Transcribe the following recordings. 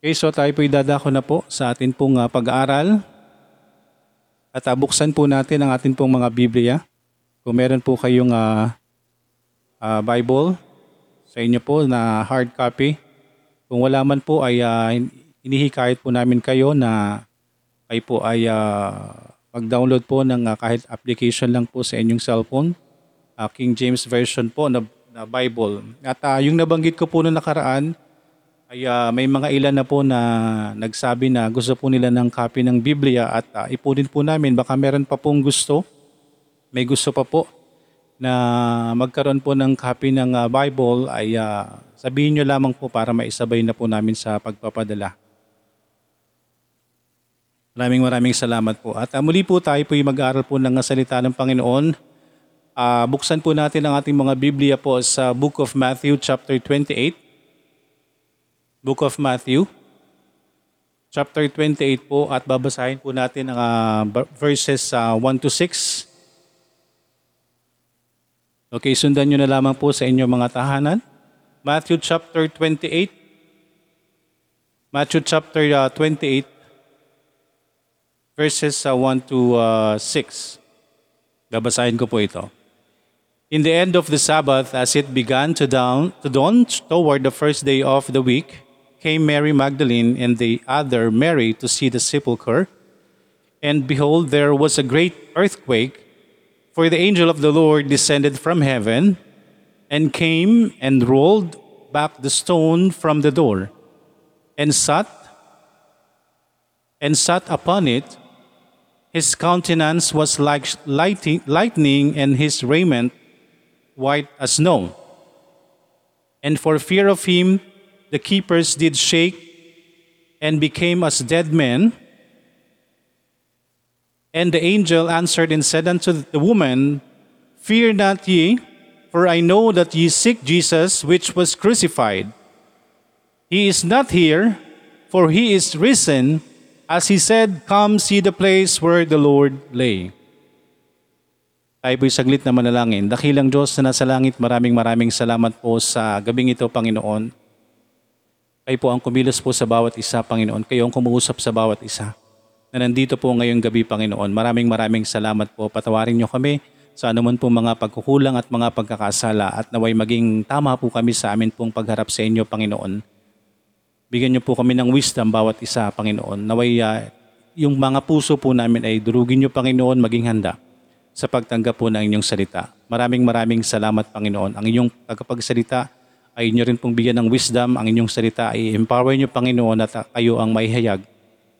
Okay, so tayo po idadako na po sa atin pong ah, pag-aaral. At ah, buksan po natin ang atin pong mga Biblia. Kung meron po kayong ah, ah, Bible sa inyo po na hard copy. Kung wala man po ay ah, inihikayat po namin kayo na kayo po ay ah, mag-download po ng ah, kahit application lang po sa inyong cellphone. Ah, King James Version po na, na Bible. At ah, yung nabanggit ko po noong nakaraan, ay ah, may mga ilan na po na nagsabi na gusto po nila ng copy ng Biblia at uh, ipunin po namin. Baka meron pa pong gusto, may gusto pa po na magkaroon po ng copy ng ah, Bible ay ah, sabihin nyo lamang po para maisabay na po namin sa pagpapadala. Maraming maraming salamat po. At ah, muli po tayo po mag-aaral po ng salita ng Panginoon. Ah, buksan po natin ang ating mga Biblia po sa Book of Matthew chapter 28. Book of Matthew, chapter 28 po at babasahin po natin ang b- verses ah, 1 to 6. Okay, sundan nyo na lamang po sa inyong mga tahanan. Matthew chapter 28. Matthew chapter ah, 28 verses ah, 1 to ah, 6. Babasahin ko po ito. In the end of the Sabbath, as it began to dawn, to dawn toward the first day of the week, came Mary Magdalene and the other Mary to see the sepulchre. And behold, there was a great earthquake, for the angel of the Lord descended from heaven and came and rolled back the stone from the door and sat and sat upon it. His countenance was like lightning, and his raiment white as snow. And for fear of him, the keepers did shake and became as dead men. And the angel answered and said unto the woman, Fear not ye, for I know that ye seek Jesus, which was crucified. He is not here, for he is risen, as he said, Come see the place where the Lord lay. Tayo po'y saglit na manalangin. Dakilang Diyos na nasa langit, maraming maraming salamat po sa gabing ito, Panginoon. Kayo po ang kumilos po sa bawat isa, Panginoon. Kayo ang kumuusap sa bawat isa. Na nandito po ngayong gabi, Panginoon. Maraming maraming salamat po. Patawarin niyo kami sa anuman po mga pagkukulang at mga pagkakasala at naway maging tama po kami sa amin pong pagharap sa inyo, Panginoon. Bigyan niyo po kami ng wisdom bawat isa, Panginoon. Naway ah, yung mga puso po namin ay durugin niyo, Panginoon, maging handa sa pagtanggap po ng inyong salita. Maraming maraming salamat, Panginoon. Ang inyong tagapagsalita ay inyo rin pong bigyan ng wisdom. Ang inyong salita ay empower niyo, Panginoon, at kayo ang maihayag.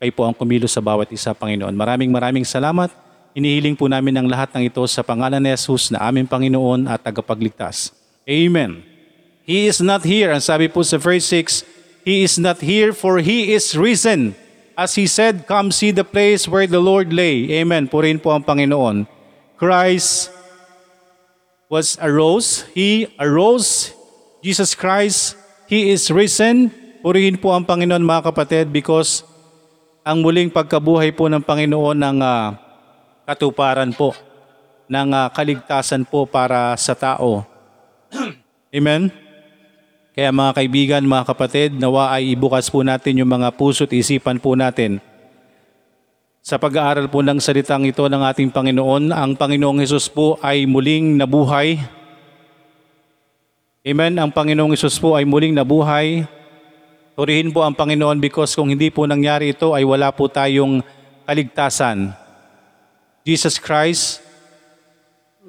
Kayo po ang kumilos sa bawat isa, Panginoon. Maraming maraming salamat. Inihiling po namin ang lahat ng ito sa pangalan ni Jesus na aming Panginoon at tagapagligtas. Amen. He is not here. Ang sabi po sa verse 6, He is not here for He is risen. As He said, come see the place where the Lord lay. Amen. Purihin po ang Panginoon. Christ was arose. He arose. Jesus Christ, He is risen. Purihin po ang Panginoon mga kapatid because ang muling pagkabuhay po ng Panginoon ng ah, katuparan po, ng ah, kaligtasan po para sa tao. Amen? Kaya mga kaibigan, mga kapatid, nawa ay ibukas po natin yung mga puso at isipan po natin sa pag-aaral po ng salitang ito ng ating Panginoon, ang Panginoong Hesus po ay muling nabuhay. Amen. Ang Panginoong Hesus po ay muling nabuhay. Purihin po ang Panginoon because kung hindi po nangyari ito ay wala po tayong kaligtasan. Jesus Christ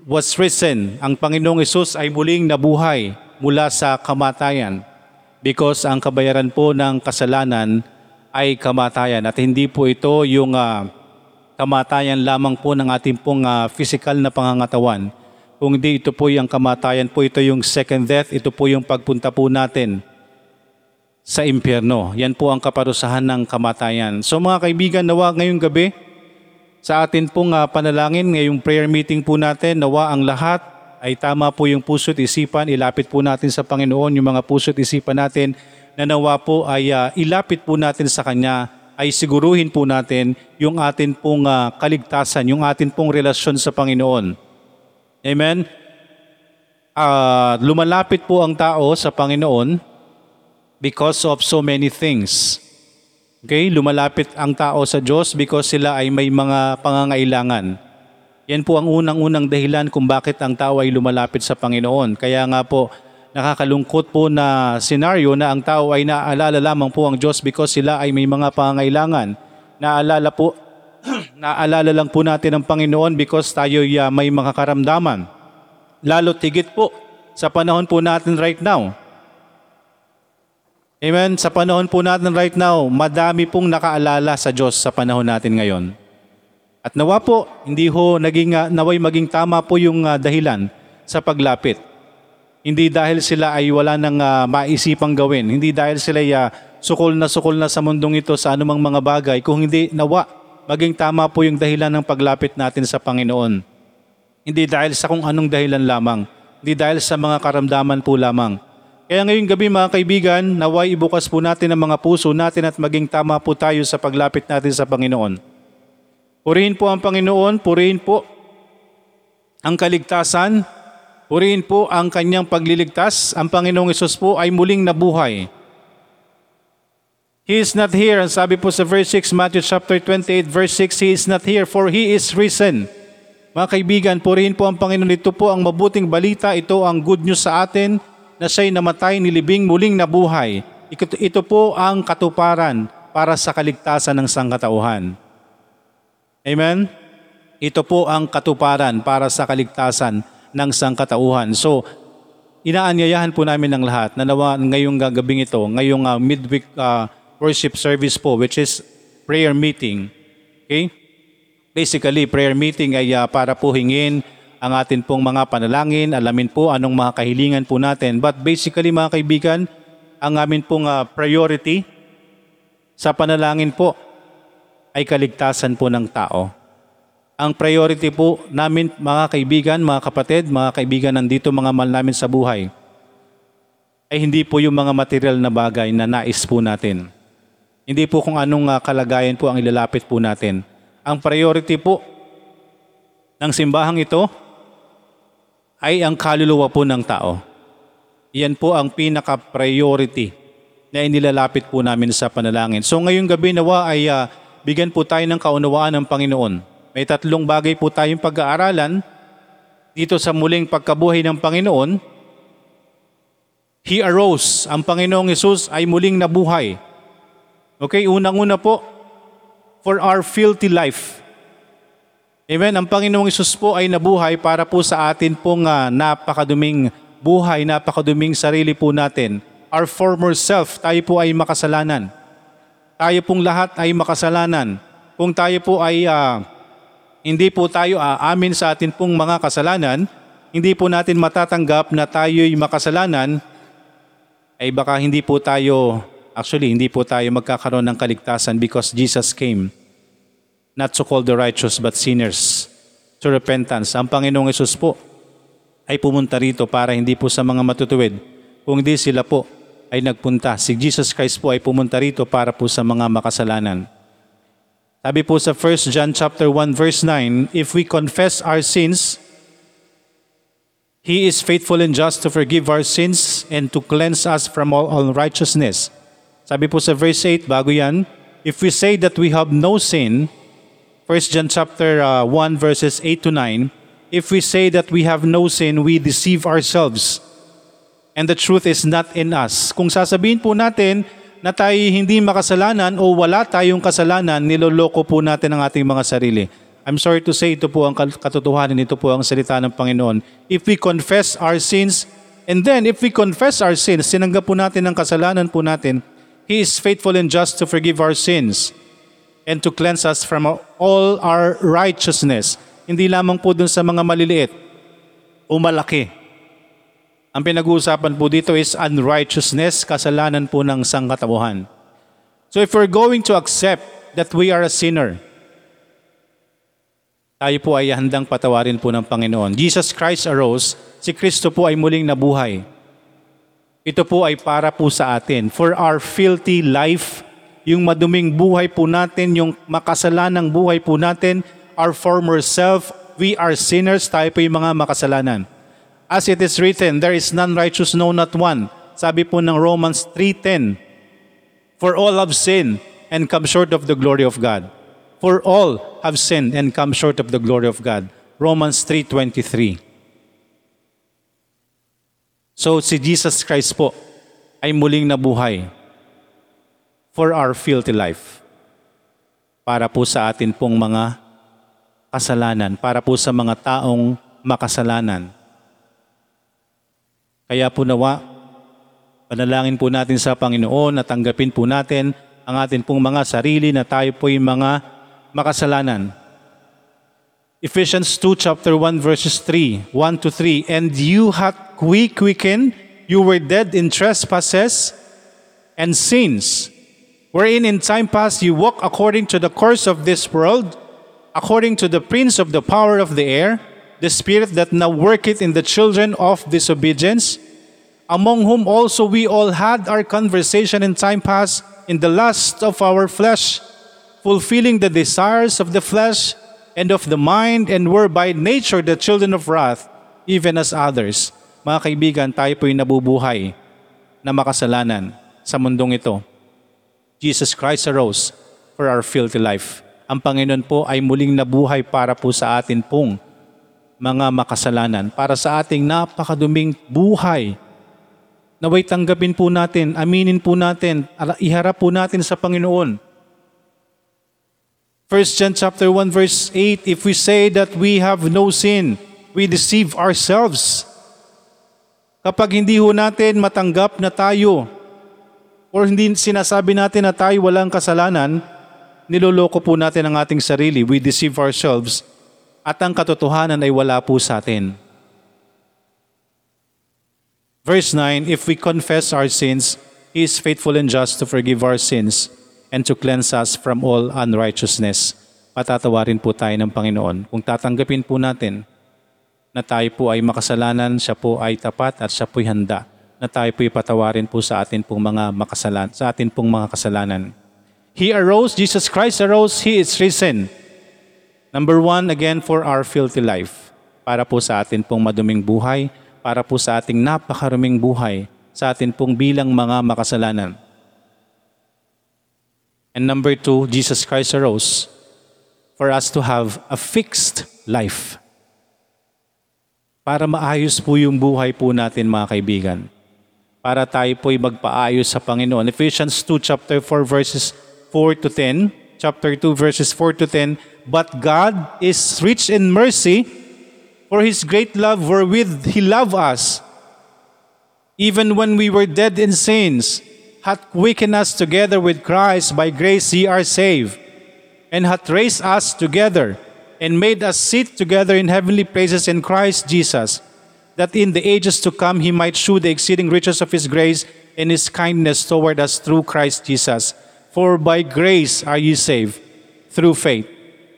was risen. Ang Panginoong Hesus ay muling nabuhay mula sa kamatayan because ang kabayaran po ng kasalanan ay kamatayan at hindi po ito yung ah, kamatayan lamang po ng ating pong ah, physical na pangangatawan. Kung hindi ito po yung kamatayan po, ito yung second death, ito po yung pagpunta po natin sa impyerno. Yan po ang kaparusahan ng kamatayan. So mga kaibigan, nawa ngayong gabi, sa atin pong ah, panalangin, ngayong prayer meeting po natin, nawa ang lahat ay tama po yung puso't isipan. Ilapit po natin sa Panginoon yung mga puso't isipan natin na nawa po ay ah, ilapit po natin sa Kanya ay siguruhin po natin yung atin pong ah, kaligtasan, yung atin pong relasyon sa Panginoon. Amen? Ah, lumalapit po ang tao sa Panginoon because of so many things. Okay, lumalapit ang tao sa Diyos because sila ay may mga pangangailangan. Yan po ang unang-unang dahilan kung bakit ang tao ay lumalapit sa Panginoon. Kaya nga po, nakakalungkot po na senaryo na ang tao ay naaalala lamang po ang Diyos because sila ay may mga pangangailangan. Naalala po, naalala lang po natin ang Panginoon because tayo ay uh, may mga karamdaman. Lalo tigit po sa panahon po natin right now. Amen. Sa panahon po natin right now, madami pong nakaalala sa Diyos sa panahon natin ngayon. At nawa po, hindi ho naging, uh, naway maging tama po yung uh, dahilan sa paglapit. Hindi dahil sila ay wala nang uh, maisipang gawin. Hindi dahil sila ay uh, sukol na sukol na sa mundong ito sa anumang mga bagay. Kung hindi nawa, maging tama po yung dahilan ng paglapit natin sa Panginoon. Hindi dahil sa kung anong dahilan lamang. Hindi dahil sa mga karamdaman po lamang kaya ngayong gabi mga kaibigan, naway ibukas po natin ang mga puso natin at maging tama po tayo sa paglapit natin sa Panginoon. Purihin po ang Panginoon, purihin po ang kaligtasan, purihin po ang kanyang pagliligtas. Ang Panginoong Isus po ay muling nabuhay. He is not here. Ang sabi po sa verse 6, Matthew chapter 28, verse 6, He is not here for He is risen. Mga kaibigan, purihin po ang Panginoon. Ito po ang mabuting balita. Ito ang good news sa atin na siya'y namatay, nilibing, muling nabuhay. Ito po ang katuparan para sa kaligtasan ng sangkatauhan. Amen? Ito po ang katuparan para sa kaligtasan ng sangkatauhan. So, inaanyayahan po namin ng lahat na nawa ngayong gagabing ito, ngayong uh, midweek uh, worship service po, which is prayer meeting. Okay? Basically, prayer meeting ay uh, para po hingin ang atin pong mga panalangin, alamin po anong mga kahilingan po natin. But basically mga kaibigan, ang amin pong uh, priority sa panalangin po ay kaligtasan po ng tao. Ang priority po namin mga kaibigan, mga kapatid, mga kaibigan nandito mga mahal namin sa buhay ay hindi po yung mga material na bagay na nais po natin. Hindi po kung anong uh, kalagayan po ang ilalapit po natin. Ang priority po ng simbahang ito ay ang kaluluwa po ng tao. Yan po ang pinaka-priority na inilalapit po namin sa panalangin. So ngayong gabi nawa ay uh, bigyan po tayo ng kaunawaan ng Panginoon. May tatlong bagay po tayong pag-aaralan dito sa muling pagkabuhay ng Panginoon. He arose. Ang Panginoong Yesus ay muling nabuhay. Okay, unang-una po, for our filthy life. Amen. Ang Panginoong Isus po ay nabuhay para po sa atin pong uh, napakaduming buhay, napakaduming sarili po natin. Our former self, tayo po ay makasalanan. Tayo pong lahat ay makasalanan. Kung tayo po ay uh, hindi po tayo aamin sa atin pong mga kasalanan, hindi po natin matatanggap na tayo'y makasalanan, ay baka hindi po tayo, actually hindi po tayo magkakaroon ng kaligtasan because Jesus came not to call the righteous but sinners to repentance. Ang Panginoong Yesus po ay pumunta rito para hindi po sa mga matutuwid, kung hindi sila po ay nagpunta. Si Jesus Christ po ay pumunta rito para po sa mga makasalanan. Sabi po sa 1 John chapter 1 verse 9, if we confess our sins, He is faithful and just to forgive our sins and to cleanse us from all unrighteousness. Sabi po sa verse 8, bago yan, if we say that we have no sin, 1 John chapter uh, 1 verses 8 to 9, if we say that we have no sin, we deceive ourselves. And the truth is not in us. Kung sasabihin po natin na tayo hindi makasalanan o wala tayong kasalanan, niloloko po natin ang ating mga sarili. I'm sorry to say, ito po ang katotohanan, ito po ang salita ng Panginoon. If we confess our sins, and then if we confess our sins, sinanggap po natin ang kasalanan po natin, He is faithful and just to forgive our sins and to cleanse us from all our righteousness. Hindi lamang po dun sa mga maliliit o malaki. Ang pinag-uusapan po dito is unrighteousness, kasalanan po ng sangkatauhan. So if we're going to accept that we are a sinner, tayo po ay handang patawarin po ng Panginoon. Jesus Christ arose, si Kristo po ay muling nabuhay. Ito po ay para po sa atin. For our filthy life, yung maduming buhay po natin, yung makasalanang buhay po natin, our former self, we are sinners, tayo po yung mga makasalanan. As it is written, there is none righteous, no not one. Sabi po ng Romans 3.10, For all have sinned and come short of the glory of God. For all have sinned and come short of the glory of God. Romans 3.23 So si Jesus Christ po ay muling nabuhay for our filthy life. Para po sa atin pong mga kasalanan, para po sa mga taong makasalanan. Kaya po nawa, panalangin po natin sa Panginoon na tanggapin po natin ang atin pong mga sarili na tayo po'y mga makasalanan. Ephesians 2 chapter 1 verses 3, 1 to 3, And you hath we quickened, you were dead in trespasses and sins, wherein in time past you walked according to the course of this world, according to the prince of the power of the air, the spirit that now worketh in the children of disobedience, among whom also we all had our conversation in time past in the lust of our flesh, fulfilling the desires of the flesh and of the mind, and were by nature the children of wrath, even as others. Mga kaibigan, tayo po'y nabubuhay na makasalanan sa mundong ito. Jesus Christ arose for our filthy life. Ang Panginoon po ay muling nabuhay para po sa atin pong mga makasalanan, para sa ating napakaduming buhay. Naway tanggapin po natin, aminin po natin, iharap po natin sa Panginoon. 1 John chapter 1 verse 8, if we say that we have no sin, we deceive ourselves. Kapag hindi ho natin matanggap na tayo or hindi sinasabi natin na tayo walang kasalanan, niloloko po natin ang ating sarili. We deceive ourselves at ang katotohanan ay wala po sa atin. Verse 9, If we confess our sins, He is faithful and just to forgive our sins and to cleanse us from all unrighteousness. Patatawarin po tayo ng Panginoon. Kung tatanggapin po natin na tayo po ay makasalanan, siya po ay tapat at siya po'y handa na tayo po'y patawarin po sa atin pong mga makasalan, sa atin pong mga kasalanan. He arose, Jesus Christ arose, He is risen. Number one, again, for our filthy life. Para po sa atin pong maduming buhay, para po sa ating napakaruming buhay, sa atin pong bilang mga makasalanan. And number two, Jesus Christ arose for us to have a fixed life. Para maayos po yung buhay po natin mga kaibigan. Para tayo po'y magpaayos sa Panginoon. Ephesians 2 chapter 4 verses 4 to 10. Chapter 2 verses 4 to 10. But God is rich in mercy for His great love wherewith He loved us. Even when we were dead in sins, hath quickened us together with Christ, by grace ye are saved, and hath raised us together, and made us sit together in heavenly places in Christ Jesus, that in the ages to come he might shew the exceeding riches of his grace and his kindness toward us through Christ Jesus. For by grace are ye saved, through faith,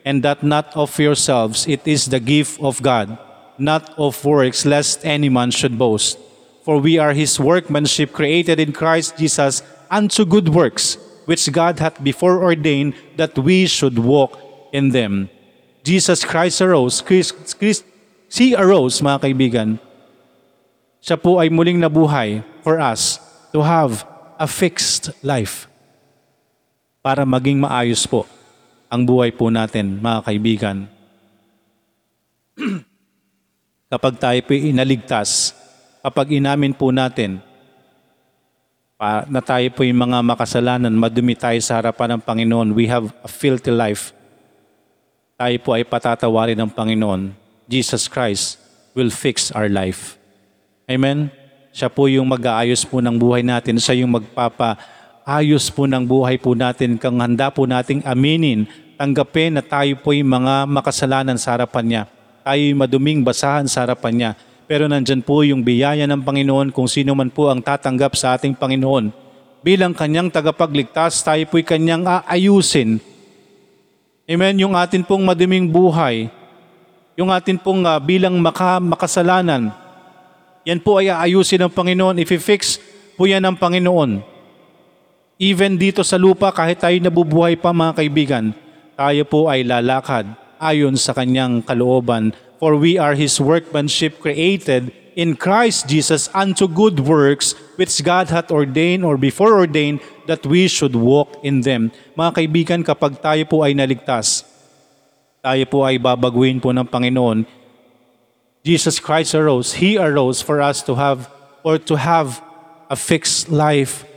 and that not of yourselves, it is the gift of God, not of works, lest any man should boast. For we are his workmanship created in Christ Jesus unto good works, which God hath before ordained that we should walk in them. Jesus Christ arose, Christ, Christ, He arose, mga kaibigan. Siya po ay muling nabuhay for us to have a fixed life. Para maging maayos po ang buhay po natin, mga kaibigan. Kapag tayo po inaligtas, kapag inamin po natin pa, na tayo po yung mga makasalanan, madumi tayo sa harapan ng Panginoon, we have a filthy life. Tayo po ay patatawarin ng Panginoon. Jesus Christ will fix our life. Amen? Siya po yung mag-aayos po ng buhay natin. Siya yung magpapaayos po ng buhay po natin kung handa po nating aminin, tanggapin na tayo po yung mga makasalanan sa harapan niya. Tayo yung maduming basahan sa harapan niya. Pero nandyan po yung biyaya ng Panginoon kung sino man po ang tatanggap sa ating Panginoon. Bilang kanyang tagapagligtas, tayo po'y kanyang aayusin. Amen? Yung atin pong maduming buhay, yung atin pong uh, bilang maka, makasalanan, yan po ay aayusin ng Panginoon. If fix po yan ng Panginoon. Even dito sa lupa, kahit tayo nabubuhay pa mga kaibigan, tayo po ay lalakad ayon sa kanyang kalooban. For we are His workmanship created in Christ Jesus unto good works which God hath ordained or before ordained that we should walk in them. Mga kaibigan, kapag tayo po ay naligtas, tayo po ay babaguhin po ng Panginoon. Jesus Christ arose. He arose for us to have or to have a fixed life.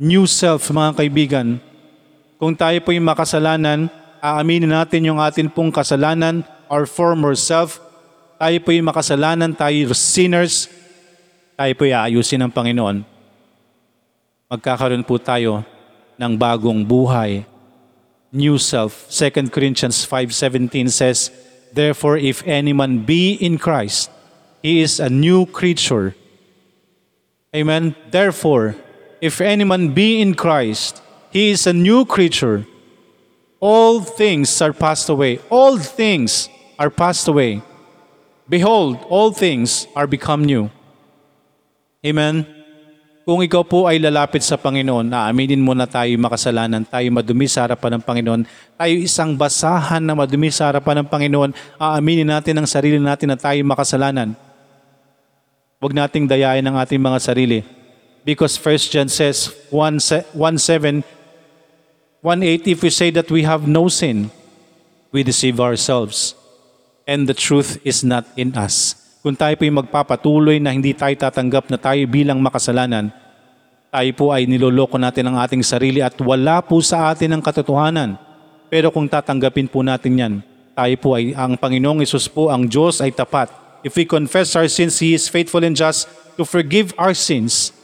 New self, mga kaibigan. Kung tayo po yung makasalanan, aaminin natin yung atin pong kasalanan, our former self. Tayo po yung makasalanan, tayo sinners. Tayo po aayusin ng Panginoon. Magkakaroon po tayo ng bagong buhay. New self. 2 Corinthians 5.17 says, Therefore, if any man be in Christ, he is a new creature. Amen. Therefore, if any man be in Christ, he is a new creature. All things are passed away. All things are passed away. Behold, all things are become new. Amen. Kung ikaw po ay lalapit sa Panginoon, aaminin mo na tayo makasalanan, tayo madumi sa harapan ng Panginoon, tayo isang basahan na madumi sa harapan ng Panginoon, aaminin natin ang sarili natin na tayo makasalanan. Huwag nating dayain ang ating mga sarili. Because 1 John says, 1.7, 1.8, if we say that we have no sin, we deceive ourselves. And the truth is not in us. Kung tayo po yung magpapatuloy na hindi tayo tatanggap na tayo bilang makasalanan, tayo po ay niloloko natin ang ating sarili at wala po sa atin ang katotohanan. Pero kung tatanggapin po natin yan, tayo po ay, ang Panginoong Isus po, ang Diyos ay tapat. If we confess our sins, He is faithful and just to forgive our sins.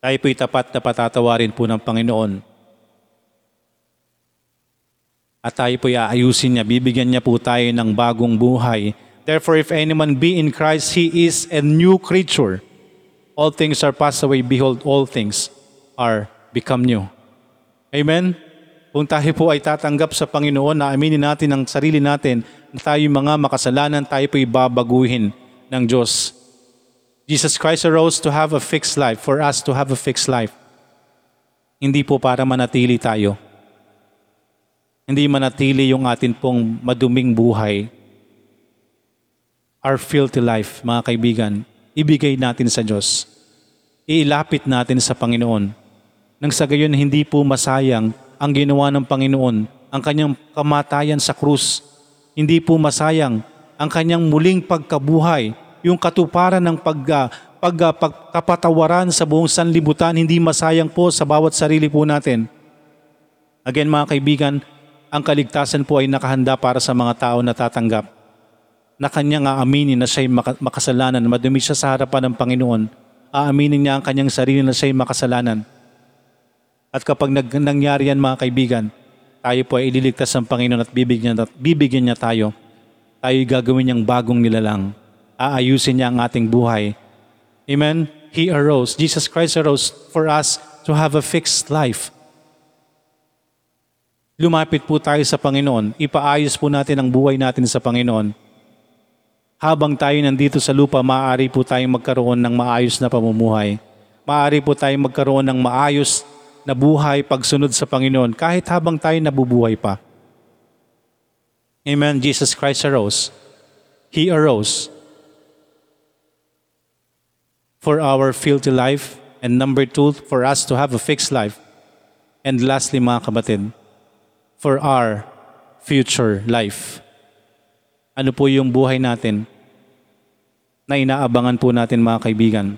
Tayo po'y tapat na patatawarin po ng Panginoon. At tayo po'y aayusin niya, bibigyan niya po tayo ng bagong buhay. Therefore, if any man be in Christ, he is a new creature. All things are passed away. Behold, all things are become new. Amen? Kung tayo po ay tatanggap sa Panginoon na aminin natin ang sarili natin na tayo mga makasalanan, tayo po babaguhin ng Diyos. Jesus Christ arose to have a fixed life, for us to have a fixed life. Hindi po para manatili tayo. Hindi manatili yung atin pong maduming buhay. Our filthy life, mga kaibigan, ibigay natin sa Diyos. Iilapit natin sa Panginoon. Nang sa gayon hindi po masayang ang ginawa ng Panginoon, ang kanyang kamatayan sa krus. Hindi po masayang ang kanyang muling pagkabuhay, yung katuparan ng pag, uh, pag, uh, pagkapatawaran sa buong sanlibutan, hindi masayang po sa bawat sarili po natin. Again mga kaibigan, ang kaligtasan po ay nakahanda para sa mga tao na tatanggap na kanyang aaminin na siya'y makasalanan, madumi siya sa harapan ng Panginoon, aaminin niya ang kanyang sarili na siya'y makasalanan. At kapag nag, nangyari yan mga kaibigan, tayo po ay ililigtas ng Panginoon at bibigyan, at bibigyan niya tayo. Tayo gagawin niyang bagong nilalang. Aayusin niya ang ating buhay. Amen? He arose. Jesus Christ arose for us to have a fixed life. Lumapit po tayo sa Panginoon. Ipaayos po natin ang buhay natin sa Panginoon. Habang tayo nandito sa lupa, maaari po tayong magkaroon ng maayos na pamumuhay. Maaari po tayong magkaroon ng maayos na buhay pagsunod sa Panginoon kahit habang tayo nabubuhay pa. Amen. Jesus Christ arose. He arose for our filthy life and number two, for us to have a fixed life. And lastly, mga kabatid, for our future life. Ano po yung buhay natin na inaabangan po natin mga kaibigan?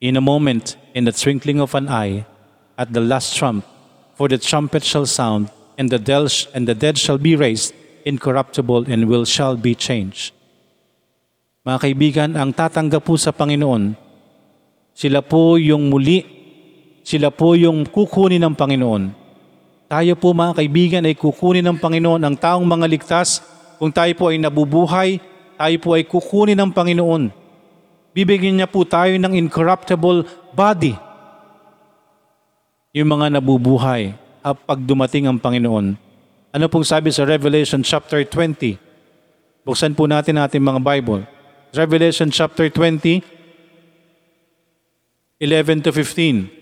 In a moment, in the twinkling of an eye, at the last trump, for the trumpet shall sound, and the, del- and the dead shall be raised, incorruptible, and will shall be changed. Mga kaibigan, ang tatanggap po sa Panginoon, sila po yung muli, sila po yung kukunin ng Panginoon. Tayo po mga kaibigan ay kukunin ng Panginoon ang taong mga ligtas. Kung tayo po ay nabubuhay, tayo po ay kukunin ng Panginoon. Bibigyan niya po tayo ng incorruptible body. Yung mga nabubuhay pag dumating ang Panginoon. Ano pong sabi sa Revelation chapter 20? Buksan po natin ating mga Bible. Revelation chapter 20, 11 to 15.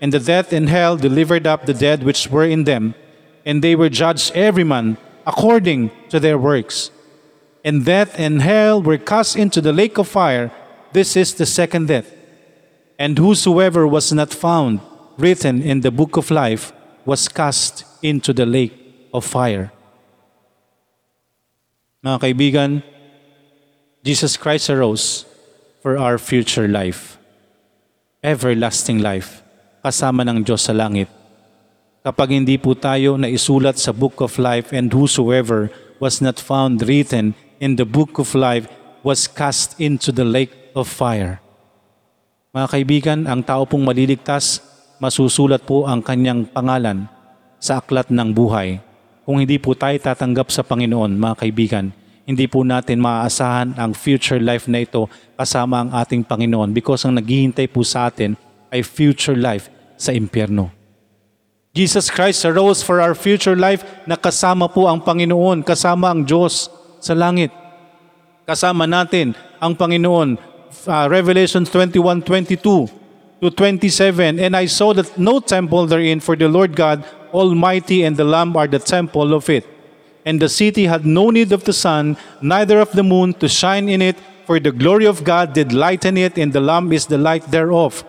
and the death and hell delivered up the dead which were in them, and they were judged every man according to their works. And death and hell were cast into the lake of fire. This is the second death. And whosoever was not found written in the book of life was cast into the lake of fire. Mga kaibigan, Jesus Christ arose for our future life, everlasting life, kasama ng Diyos sa langit. Kapag hindi po tayo na isulat sa book of life and whosoever was not found written in the book of life was cast into the lake of fire. Mga kaibigan, ang tao pong maliligtas, masusulat po ang kanyang pangalan sa aklat ng buhay. Kung hindi po tayo tatanggap sa Panginoon, mga kaibigan, hindi po natin maaasahan ang future life na ito kasama ang ating Panginoon because ang naghihintay po sa atin ay future life sa impyerno. Jesus Christ arose for our future life na kasama po ang Panginoon, kasama ang Diyos sa langit. Kasama natin ang Panginoon. Uh, Revelation 21:22 to 27 And I saw that no temple therein for the Lord God Almighty and the Lamb are the temple of it. And the city had no need of the sun, neither of the moon to shine in it, for the glory of God did lighten it, and the Lamb is the light thereof.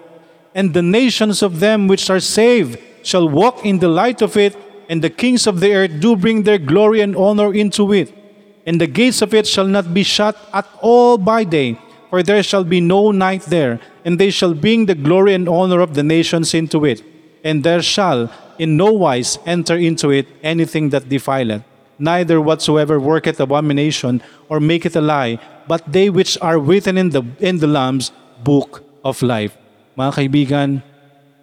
And the nations of them which are saved shall walk in the light of it, and the kings of the earth do bring their glory and honor into it. And the gates of it shall not be shut at all by day, for there shall be no night there, and they shall bring the glory and honor of the nations into it. And there shall in no wise enter into it anything that defileth, neither whatsoever worketh abomination or maketh a lie, but they which are written in the in the Lamb's book of life. Mga kaibigan,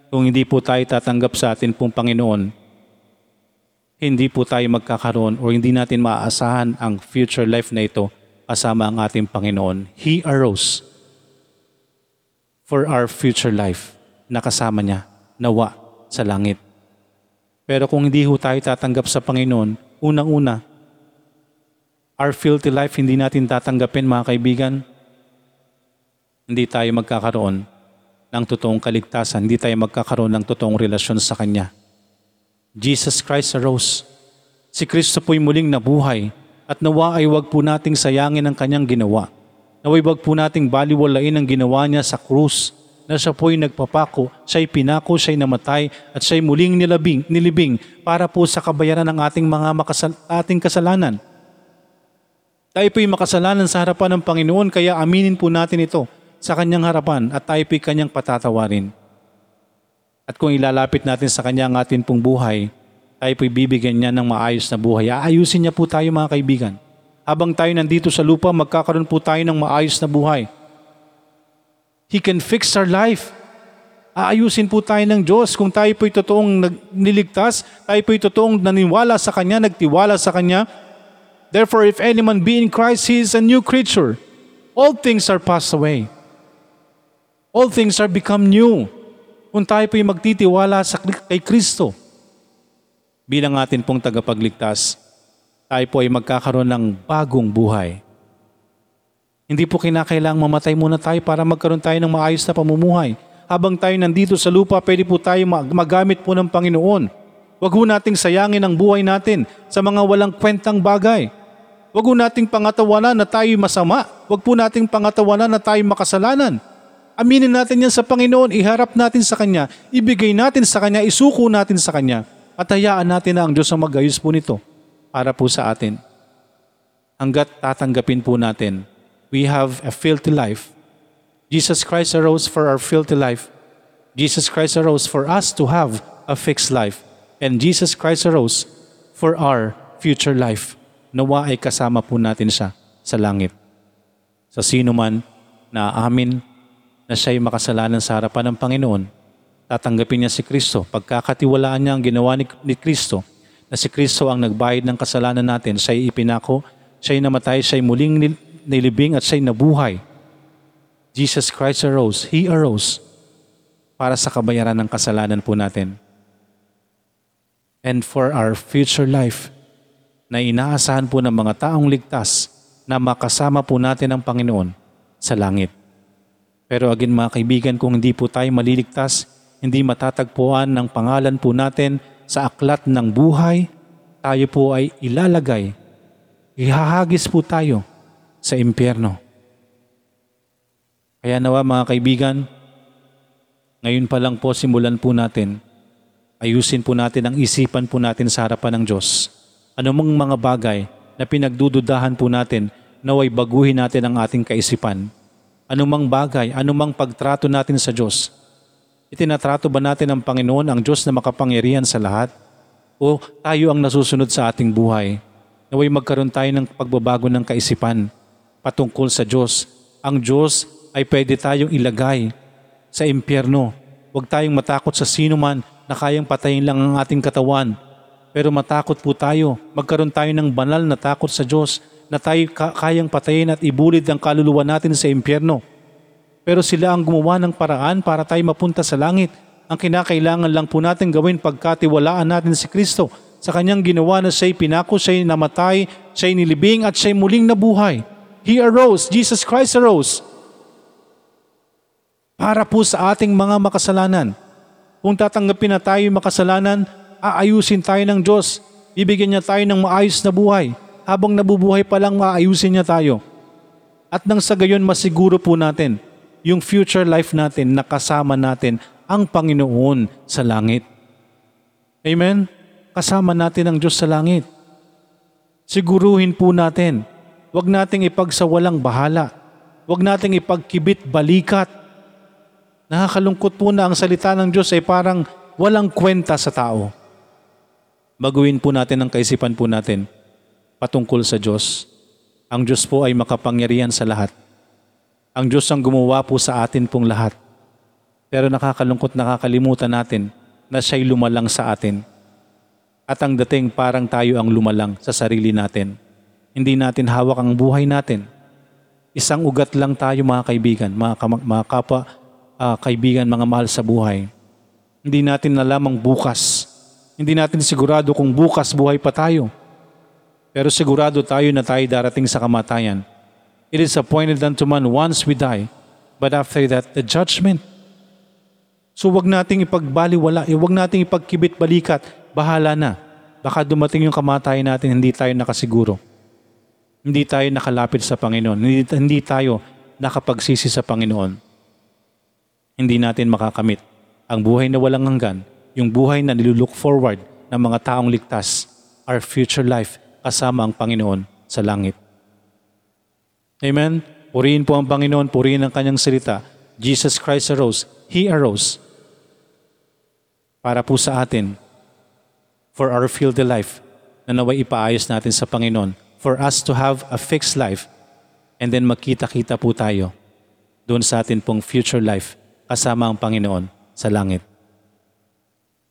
kung hindi po tayo tatanggap sa atin pong Panginoon, hindi po tayo magkakaroon o hindi natin maaasahan ang future life na ito kasama ang ating Panginoon. He arose for our future life na kasama niya, nawa sa langit. Pero kung hindi ho tayo tatanggap sa Panginoon, unang-una, our filthy life hindi natin tatanggapin mga kaibigan, hindi tayo magkakaroon ng totoong kaligtasan, hindi tayo magkakaroon ng totoong relasyon sa Kanya. Jesus Christ arose. Si Kristo po'y muling nabuhay at nawa ay wag po nating sayangin ang Kanyang ginawa. Naway wag po nating baliwalain ang ginawa niya sa krus na siya po'y nagpapako, siya'y pinako, siya'y namatay, at siya'y muling nilabing, nilibing para po sa kabayaran ng ating mga makasal, ating kasalanan. Tayo po'y makasalanan sa harapan ng Panginoon, kaya aminin po natin ito sa kanyang harapan at tayo po'y kanyang patatawarin. At kung ilalapit natin sa kanya ang ating pong buhay, tayo po'y bibigyan niya ng maayos na buhay. Aayusin niya po tayo mga kaibigan. Habang tayo nandito sa lupa, magkakaroon po tayo ng maayos na buhay. He can fix our life. Aayusin po tayo ng Diyos kung tayo po'y totoong niligtas, tayo po'y totoong naniwala sa Kanya, nagtiwala sa Kanya. Therefore, if any man be in Christ, he is a new creature. All things are passed away all things are become new. Kung tayo po'y magtitiwala sa, kay Kristo, bilang atin pong tagapagligtas, tayo po ay magkakaroon ng bagong buhay. Hindi po kinakailangang mamatay muna tayo para magkaroon tayo ng maayos na pamumuhay. Habang tayo nandito sa lupa, pwede po tayo magamit po ng Panginoon. Huwag ho nating sayangin ang buhay natin sa mga walang kwentang bagay. Huwag ho nating pangatawanan na tayo masama. Huwag po nating pangatawanan na tayo makasalanan. Aminin natin yan sa Panginoon, iharap natin sa Kanya, ibigay natin sa Kanya, isuko natin sa Kanya, at hayaan natin na ang Diyos ang magayos po nito para po sa atin. Hanggat tatanggapin po natin, we have a filthy life. Jesus Christ arose for our filthy life. Jesus Christ arose for us to have a fixed life. And Jesus Christ arose for our future life. Nawa ay kasama po natin siya sa langit. Sa sino man na amin na siya'y makasalanan sa harapan ng Panginoon, tatanggapin niya si Kristo. Pagkakatiwalaan niya ang ginawa ni, ni Kristo, na si Kristo ang nagbayad ng kasalanan natin, siya'y ipinako, siya'y namatay, siya'y muling nilibing at siya'y nabuhay. Jesus Christ arose. He arose para sa kabayaran ng kasalanan po natin. And for our future life na inaasahan po ng mga taong ligtas na makasama po natin ang Panginoon sa langit. Pero again mga kaibigan, kung hindi po tayo maliligtas, hindi matatagpuan ng pangalan po natin sa aklat ng buhay, tayo po ay ilalagay, ihahagis po tayo sa impyerno. Kaya nawa mga kaibigan, ngayon pa lang po simulan po natin, ayusin po natin ang isipan po natin sa harapan ng Diyos. Ano mang mga bagay na pinagdududahan po natin, naway baguhin natin ang ating kaisipan. Anumang bagay, anumang pagtrato natin sa Diyos, Itinatrato ba natin ang Panginoon, ang Diyos na makapangyarihan sa lahat? O tayo ang nasusunod sa ating buhay? Naway magkaroon tayo ng pagbabago ng kaisipan patungkol sa Diyos. Ang Diyos ay pwede tayong ilagay sa impyerno. Huwag tayong matakot sa sino man na kayang patayin lang ang ating katawan. Pero matakot po tayo. Magkaroon tayo ng banal na takot sa Diyos na tayo ka- kayang patayin at ibulid ang kaluluwa natin sa impyerno. Pero sila ang gumawa ng paraan para tayo mapunta sa langit. Ang kinakailangan lang po natin gawin pagkatiwalaan natin si Kristo sa kanyang ginawa na siya'y pinako, siya'y namatay, siya'y nilibing at siya'y muling nabuhay. He arose, Jesus Christ arose. Para po sa ating mga makasalanan. Kung tatanggapin na tayo makasalanan, aayusin tayo ng Diyos. Bibigyan niya tayo ng maayos na buhay. Habang nabubuhay pa lang, maayusin niya tayo. At nang sa gayon, masiguro po natin yung future life natin nakasama natin ang Panginoon sa langit. Amen? Kasama natin ang Diyos sa langit. Siguruhin po natin, huwag nating ipagsawalang bahala. Huwag nating ipagkibit balikat. Nakakalungkot po na ang salita ng Diyos ay parang walang kwenta sa tao. Baguhin po natin ang kaisipan po natin patungkol sa Diyos. Ang Diyos po ay makapangyarihan sa lahat. Ang Diyos ang gumawa po sa atin pong lahat. Pero nakakalungkot nakakalimutan natin na siya'y lumalang sa atin. At ang dating parang tayo ang lumalang sa sarili natin. Hindi natin hawak ang buhay natin. Isang ugat lang tayo mga kaibigan, mga, kam- mga kapwa ah, kaibigan, mga mahal sa buhay. Hindi natin nalamang bukas. Hindi natin sigurado kung bukas buhay pa tayo. Pero sigurado tayo na tayo darating sa kamatayan It is appointed unto man once we die, but after that, the judgment. So wag nating ipagbaliwala, eh, wag nating ipagkibit balikat, bahala na. Baka dumating yung kamatayan natin, hindi tayo nakasiguro. Hindi tayo nakalapit sa Panginoon. Hindi, hindi tayo nakapagsisi sa Panginoon. Hindi natin makakamit ang buhay na walang hanggan, yung buhay na nilulook forward ng mga taong ligtas, our future life kasama ang Panginoon sa langit. Amen? Purihin po ang Panginoon, purihin ang kanyang salita. Jesus Christ arose. He arose. Para po sa atin, for our filthy life, na naway ipaayos natin sa Panginoon, for us to have a fixed life, and then magkita-kita po tayo doon sa atin pong future life kasama ang Panginoon sa langit.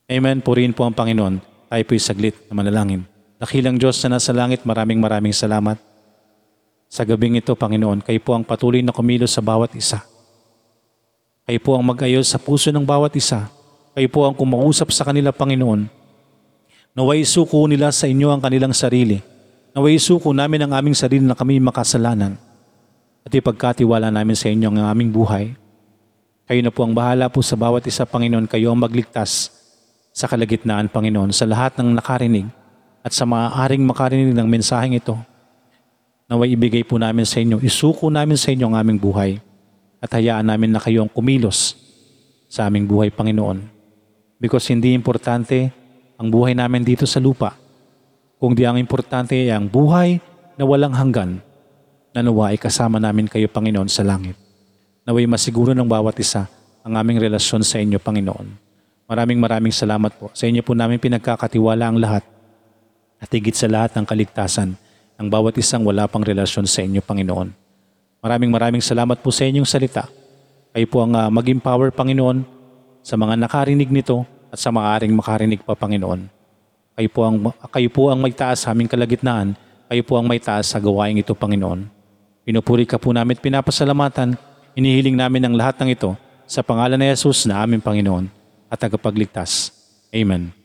Amen. Purihin po ang Panginoon. Tayo po'y saglit na manalangin. Dakilang Diyos na nasa langit, maraming maraming salamat. Sa gabing ito, Panginoon, kayo po ang patuloy na kumilos sa bawat isa. Kayo po ang mag-ayos sa puso ng bawat isa. Kayo po ang kumausap sa kanila, Panginoon. Naway suko nila sa inyo ang kanilang sarili. Naway suko namin ang aming sarili na kami makasalanan. At ipagkatiwala namin sa inyo ang aming buhay. Kayo na po ang bahala po sa bawat isa, Panginoon. Kayo ang magligtas sa kalagitnaan, Panginoon, sa lahat ng nakarinig at sa maaaring makarinig ng mensaheng ito naway ibigay po namin sa inyo, isuko namin sa inyo ang aming buhay at hayaan namin na kayo ang kumilos sa aming buhay, Panginoon. Because hindi importante ang buhay namin dito sa lupa, kung di ang importante ay ang buhay na walang hanggan na nawa ay kasama namin kayo, Panginoon, sa langit. Naway masiguro ng bawat isa ang aming relasyon sa inyo, Panginoon. Maraming maraming salamat po. Sa inyo po namin pinagkakatiwala ang lahat at higit sa lahat ng kaligtasan ang bawat isang wala pang relasyon sa inyo, Panginoon. Maraming maraming salamat po sa inyong salita. Kayo po ang uh, maging power, Panginoon, sa mga nakarinig nito at sa maaring makarinig pa, Panginoon. Kayo po ang, kayo po ang may taas sa aming kalagitnaan. Kayo po ang may taas sa gawaing ito, Panginoon. Pinupuri ka po namin at pinapasalamatan. Inihiling namin ang lahat ng ito sa pangalan ni Jesus na aming Panginoon at tagapagligtas. Amen.